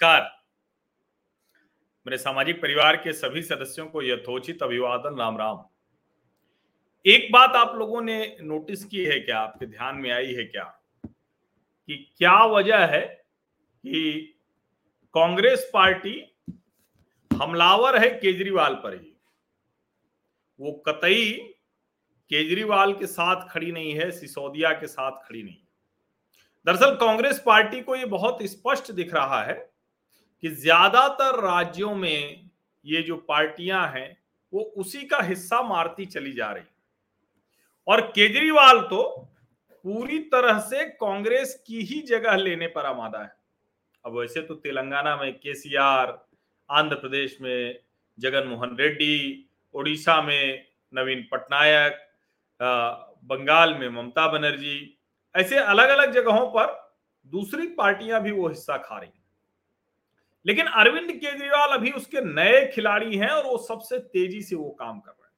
नमस्कार। मेरे सामाजिक परिवार के सभी सदस्यों को यथोचित अभिवादन, राम राम। एक बात आप लोगों ने नोटिस की है क्या, आपके ध्यान में आई है क्या, कि क्या वजह है कि कांग्रेस पार्टी हमलावर है केजरीवाल पर ही? वो कतई केजरीवाल के साथ खड़ी नहीं है, सिसोदिया के साथ खड़ी नहीं दरअसल कांग्रेस पार्टी को ये बहुत स्पष्ट दिख रहा है कि ज़्यादातर राज्यों में ये जो पार्टियाँ हैं, वो उसी का हिस्सा मारती चली जा रही। और केजरीवाल तो पूरी तरह से कांग्रेस की ही जगह लेने पर आमादा है। अब वैसे तो तेलंगाना में केसीआर, आंध्र प्रदेश में जगन मोहन रेड्डी, ओडिशा में नवीन पटनायक बंगाल में ममता बनर्जी, ऐसे अलग अलग जगहों पर दूसरी पार्टियाँ भी वो हिस्सा खा रही लेकिन अरविंद केजरीवाल अभी उसके नए खिलाड़ी हैं और वो सबसे तेज़ी से वो काम कर रहे हैं।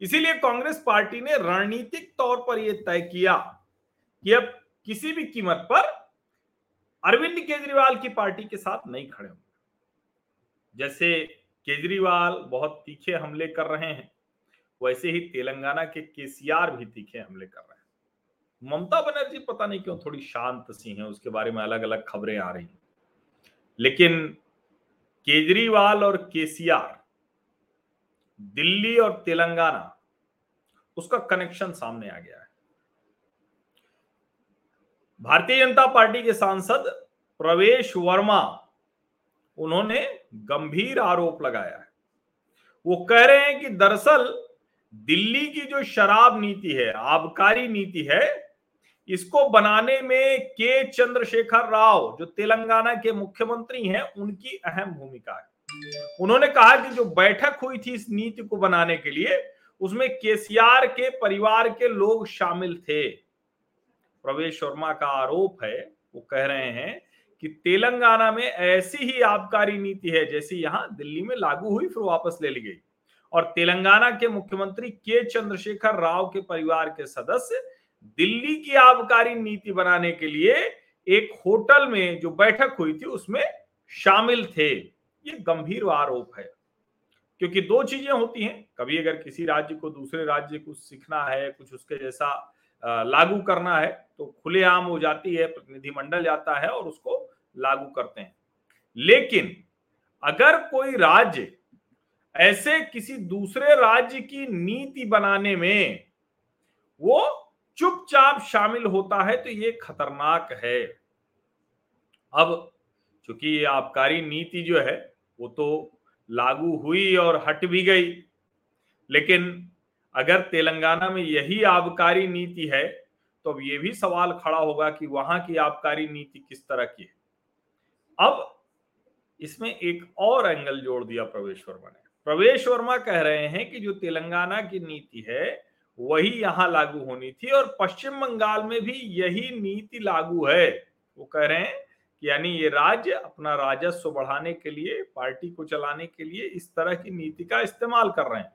इसीलिए कांग्रेस पार्टी ने रणनीतिक तौर पर यह तय किया कि अब किसी भी कीमत पर अरविंद केजरीवाल की पार्टी के साथ नहीं खड़े होंगे। जैसे केजरीवाल बहुत तीखे हमले कर रहे हैं, वैसे ही तेलंगाना के केसीआर भी तीखे हमले कर रहे हैं। ममता बनर्जी पता नहीं क्यों थोड़ी शांत सी हैं, उसके बारे में अलग अलग खबरें आ रही हैं। लेकिन केजरीवाल और केसीआर, दिल्ली और तेलंगाना, उसका कनेक्शन सामने आ गया है। भारतीय जनता पार्टी के सांसद प्रवेश वर्मा, उन्होंने गंभीर आरोप लगाया है। वो कह रहे हैं कि दरअसल दिल्ली की जो शराब नीति है, आबकारी नीति है इसको बनाने में के चंद्रशेखर राव, जो तेलंगाना के मुख्यमंत्री हैं, उनकी अहम भूमिका है। उन्होंने कहा कि जो बैठक हुई थी इस नीति को बनाने के लिए, उसमें केसीआर के परिवार के लोग शामिल थे। प्रवेश शर्मा का आरोप है, वो कह रहे हैं कि तेलंगाना में ऐसी ही आबकारी नीति है जैसी यहाँ दिल्ली में लागू हुई, फिर वापस ले ली गई। और तेलंगाना के मुख्यमंत्री के चंद्रशेखर राव के परिवार के सदस्य दिल्ली की आबकारी नीति बनाने के लिए एक होटल में जो बैठक हुई थी, उसमें शामिल थे। ये गंभीर आरोप है, क्योंकि दो चीज़ें होती हैं। कभी अगर किसी राज्य को दूसरे राज्य को सीखना है, कुछ उसके जैसा लागू करना है तो खुलेआम हो जाती है, प्रतिनिधिमंडल जाता है और उसको लागू करते हैं। लेकिन अगर कोई राज्य ऐसे किसी दूसरे राज्य की नीति बनाने में वो चुपचाप शामिल होता है तो ये खतरनाक है। अब चूँकि ये आबकारी नीति जो है, वो तो लागू हुई और हट भी गई, लेकिन अगर तेलंगाना में यही आबकारी नीति है तो अब ये भी सवाल खड़ा होगा कि वहाँ की आबकारी नीति किस तरह की है। अब इसमें एक और एंगल जोड़ दिया प्रवेश वर्मा ने। प्रवेश वर्मा कह रहे हैं कि जो तेलंगाना की नीति है वही यहाँ लागू होनी थी और पश्चिम बंगाल में भी यही नीति लागू है। वो कह रहे हैं कि यानी ये राज्य अपना राजस्व बढ़ाने के लिए, पार्टी को चलाने के लिए इस तरह की नीति का इस्तेमाल कर रहे हैं।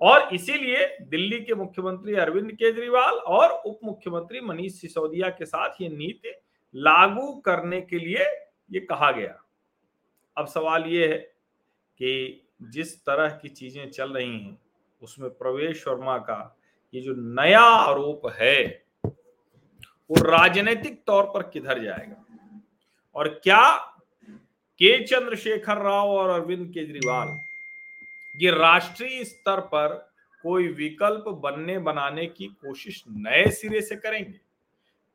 और इसीलिए दिल्ली के मुख्यमंत्री अरविंद केजरीवाल और उप मुख्यमंत्री मनीष सिसोदिया के साथ ये नीति लागू करने के लिए ये कहा गया। अब सवाल ये है कि जिस तरह की चीज़ें चल रही हैं उसमें प्रवेश वर्मा का ये जो नया आरोप है, वो राजनीतिक तौर पर किधर जाएगा? और क्या के चंद्रशेखर राव और अरविंद केजरीवाल ये राष्ट्रीय स्तर पर कोई विकल्प बनने, बनाने की कोशिश नए सिरे से करेंगे?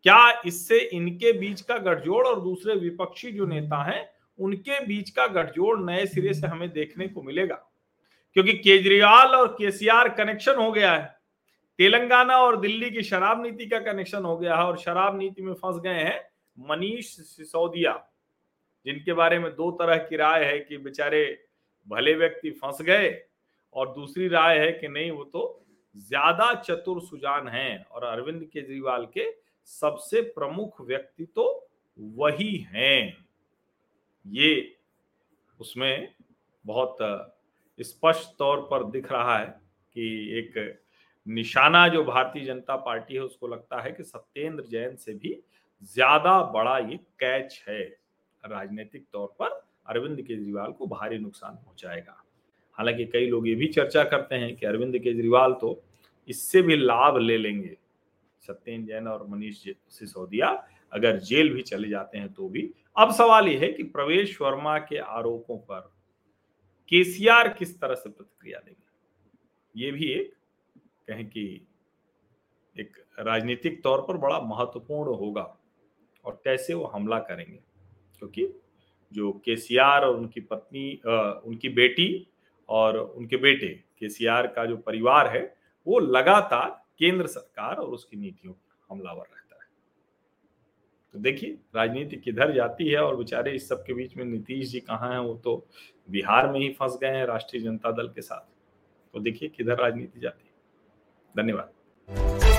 क्या इससे इनके बीच का गठजोड़ और दूसरे विपक्षी जो नेता हैं, उनके बीच का गठजोड़ नए सिरे से हमें देखने को मिलेगा? क्योंकि केजरीवाल और केसीआर कनेक्शन हो गया है। तेलंगाना और दिल्ली की शराब नीति का कनेक्शन हो गया है और शराब नीति में फंस गए हैं मनीष सिसोदिया, जिनके बारे में दो तरह की राय है कि बेचारे भले व्यक्ति फंस गए और दूसरी राय है कि नहीं, वो तो ज़्यादा चतुर सुजान हैं और अरविंद केजरीवाल के सबसे प्रमुख व्यक्ति तो वही हैं। ये उसमें बहुत स्पष्ट तौर पर दिख रहा है कि एक निशाना जो भारतीय जनता पार्टी है, उसको लगता है कि सत्येंद्र जैन से भी ज़्यादा बड़ा ये कैच है। राजनीतिक तौर पर अरविंद केजरीवाल को भारी नुकसान पहुंचाएगा। हालाँकि कई लोग ये भी चर्चा करते हैं कि अरविंद केजरीवाल तो इससे भी लाभ ले लेंगे। सत्येन जैन और मनीष सिसोदिया अगर जेल भी चले जाते हैं तो भी। अब सवाल यह है कि प्रवेश वर्मा के आरोपों पर केसीआर किस तरह से प्रतिक्रिया देंगे? ये भी एक कहें कि एक राजनीतिक तौर पर बड़ा महत्वपूर्ण होगा और कैसे वो हमला करेंगे? क्योंकि जो केसीआर और उनकी पत्नी आ, उनकी बेटी और उनके बेटे केसीआर का जो परिवार है वो लगातार केंद्र सरकार और उसकी नीतियों पर हमलावर रहता है तो देखिए, राजनीति किधर जाती है और बेचारे इस सब के बीच में नीतीश जी कहाँ हैं, वो तो बिहार में ही फंस गए हैं राष्ट्रीय जनता दल के साथ। तो देखिए किधर राजनीति जाती है। धन्यवाद।